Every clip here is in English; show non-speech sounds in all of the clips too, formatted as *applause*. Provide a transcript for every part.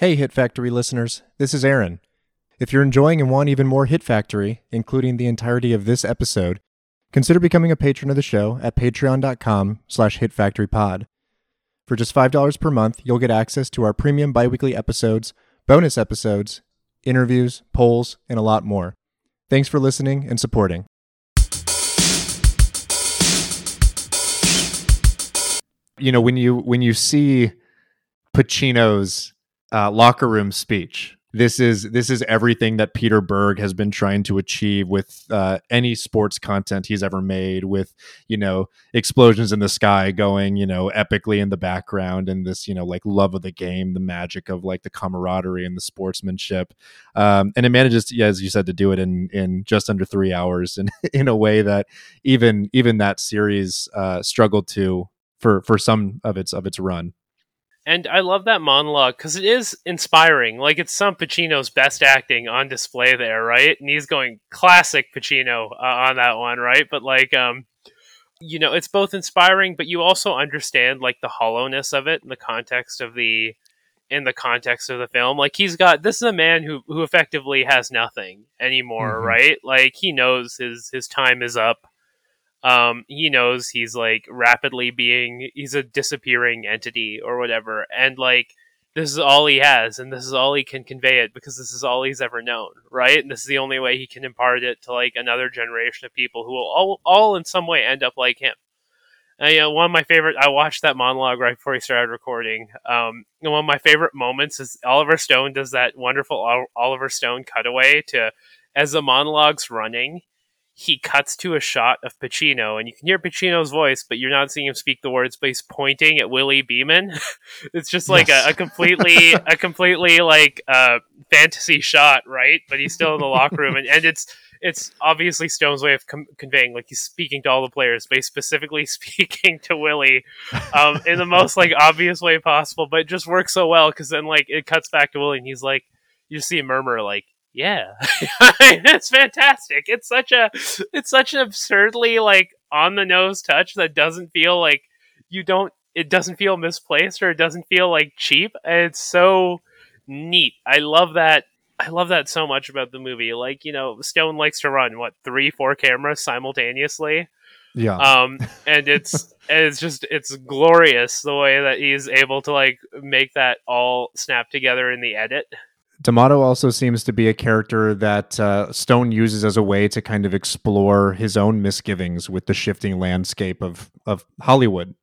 Hey, Hit Factory listeners, this is Aaron. If you're enjoying and want even more Hit Factory, including the entirety of this episode, consider becoming a patron of the show at patreon.com slash hitfactorypod. For just $5 per month, you'll get access to our premium biweekly episodes, bonus episodes, interviews, polls, and a lot more. Thanks for listening and supporting. You know, when you when you see Pacino's uh, locker room speech, this is this is everything that Peter Berg has been trying to achieve with uh, any sports content he's ever made. With you know explosions in the sky going you know epically in the background, and this you know like love of the game, the magic of like the camaraderie and the sportsmanship, um, and it manages, to, as you said, to do it in in just under three hours, and *laughs* in a way that even even that series uh, struggled to for for some of its of its run. And I love that monologue because it is inspiring. Like it's some Pacino's best acting on display there, right? And he's going classic Pacino uh, on that one, right? But like, um, you know, it's both inspiring, but you also understand like the hollowness of it in the context of the in the context of the film. Like he's got this is a man who who effectively has nothing anymore, mm-hmm. right? Like he knows his his time is up um, he knows he's like rapidly being he's a disappearing entity or whatever and like this is all he has and this is all he can convey it because this is all he's ever known right? And this is the only way he can impart it to like another generation of people who will all, all in some way end up like him. And, you know, one of my favorite i watched that monologue right before he started recording. Um, and one of my favorite moments is oliver stone does that wonderful oliver stone cutaway to as the monologue's running he cuts to a shot of Pacino, and you can hear Pacino's voice, but you're not seeing him speak the words. But he's pointing at Willie Beamen. *laughs* it's just like yes. a, a, completely, a completely like uh, fantasy shot, right? But he's still in the locker room, and, and it's it's obviously Stone's way of com- conveying like he's speaking to all the players, but he's specifically *laughs* speaking to Willie um, in the most like obvious way possible. But it just works so well because then like it cuts back to Willie, and he's like, you see a murmur like yeah. *laughs* It's fantastic. It's such a it's such an absurdly like on the nose touch that doesn't feel like you don't it doesn't feel misplaced or it doesn't feel like cheap it's so neat. I love that i love that so much about the movie. Like you know stone likes to run what three four cameras simultaneously? Yeah. Um and it's *laughs* it's just it's glorious the way that he's able to like make that all snap together in the edit D'Amato also seems to be a character that uh, Stone uses as a way to kind of explore his own misgivings with the shifting landscape of of Hollywood.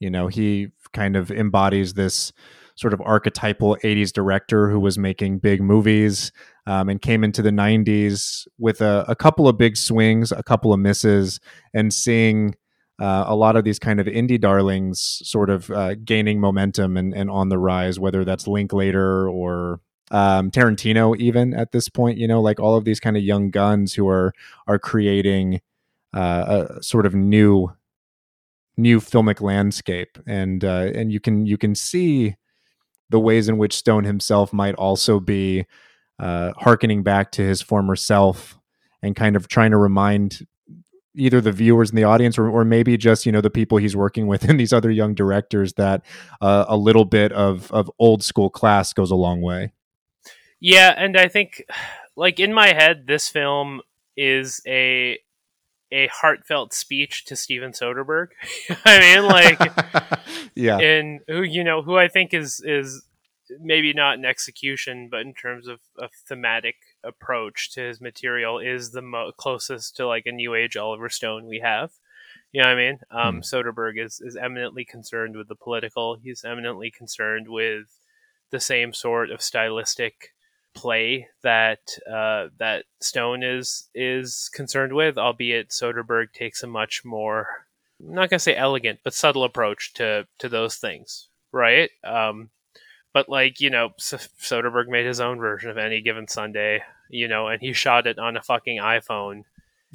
You know, he kind of embodies this sort of archetypal 80s director who was making big movies um, and came into the 90s with a, a, couple of big swings, a couple of misses, and seeing uh, a lot of these kind of indie darlings sort of uh, gaining momentum and, and on the rise, whether that's Linklater or um, Tarantino even at this point, you know, like all of these kind of young guns who are are creating uh, a sort of new new filmic landscape, and uh, and you can you can see the ways in which Stone himself might also be uh, harkening back to his former self and kind of trying to remind either the viewers in the audience or, or maybe just you know the people he's working with *laughs* and these other young directors that uh, a little bit of of old school class goes a long way yeah, and I think, like in my head, this film is a a heartfelt speech to Steven Soderbergh. *laughs* I mean, like, *laughs* yeah, and who you know who I think is is maybe not in execution, but in terms of a thematic approach to his material, is the mo- closest to like a new age Oliver Stone we have. You know what I mean? Um, hmm. Soderbergh is is eminently concerned with the political. He's eminently concerned with the same sort of stylistic play that uh, that Stone is is concerned with, albeit Soderbergh takes a much more I'm not gonna say elegant, but subtle approach to to those things, right? Um, but like you know, Soderbergh made his own version of any given Sunday, you know, and he shot it on a fucking iPhone.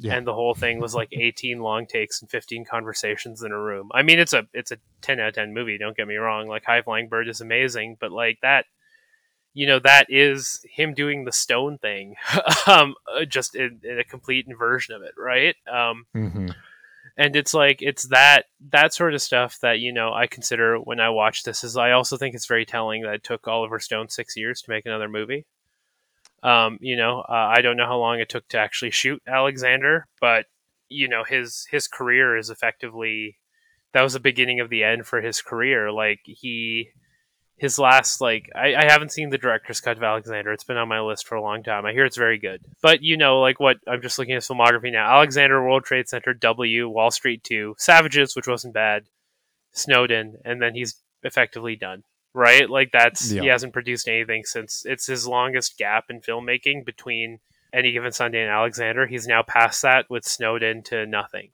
Yeah. And the whole thing was like *laughs* 18 long takes and 15 conversations in a room. I mean, it's a it's a 10 out of 10 movie. Don't get me wrong. Like High Flying Bird is amazing, but like that you know that is him doing the stone thing *laughs* um uh, just in, in, a complete inversion of it right um mm-hmm. and it's like it's that that sort of stuff that you know I consider when I watch this. Is I also think it's very telling that it took Oliver Stone six years to make another movie. Um, you know, uh, I don't know how long it took to actually shoot Alexander, but you know his his career is effectively that was the beginning of the end for his career. Like he his last like I, I haven't seen the director's cut of Alexander. It's been on my list for a long time. I hear it's very good. But you know, like what I'm just looking at filmography now. Alexander, World Trade Center, W, Wall Street 2, Savages, which wasn't bad, Snowden, and then he's effectively done. Right? Like that's yeah. he hasn't produced anything since it's his longest gap in filmmaking between any given Sunday and Alexander. He's now past that with Snowden to nothing.